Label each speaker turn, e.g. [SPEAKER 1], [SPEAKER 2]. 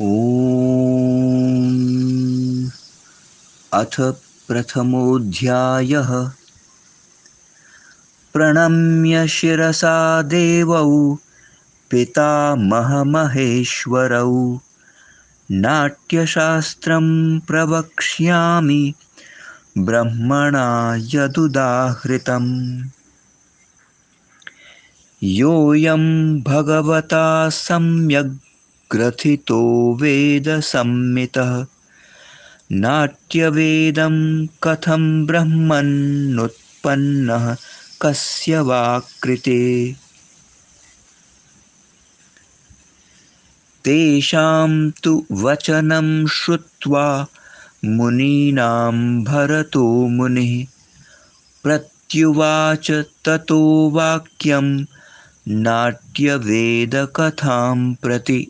[SPEAKER 1] ॐ अथ प्रथमोऽध्यायः। प्रणम्य शिरसा देवौ पितामहमहेश्वरौ नाट्यशास्त्रं प्रवक्ष्यामि ब्रह्मणा यदुदाहृतम् योऽयं भगवता सम्यग् ग्रथितो वेदसम्मितः नाट्यवेदं कथं ब्रह्मन्नुत्पन्नः, कस्य वाकृते तेषां तु वचनं श्रुत्वा मुनीनां भरतो मुनिः। प्रत्युवाच ततो वाक्यं नाट्यवेदकथां प्रति।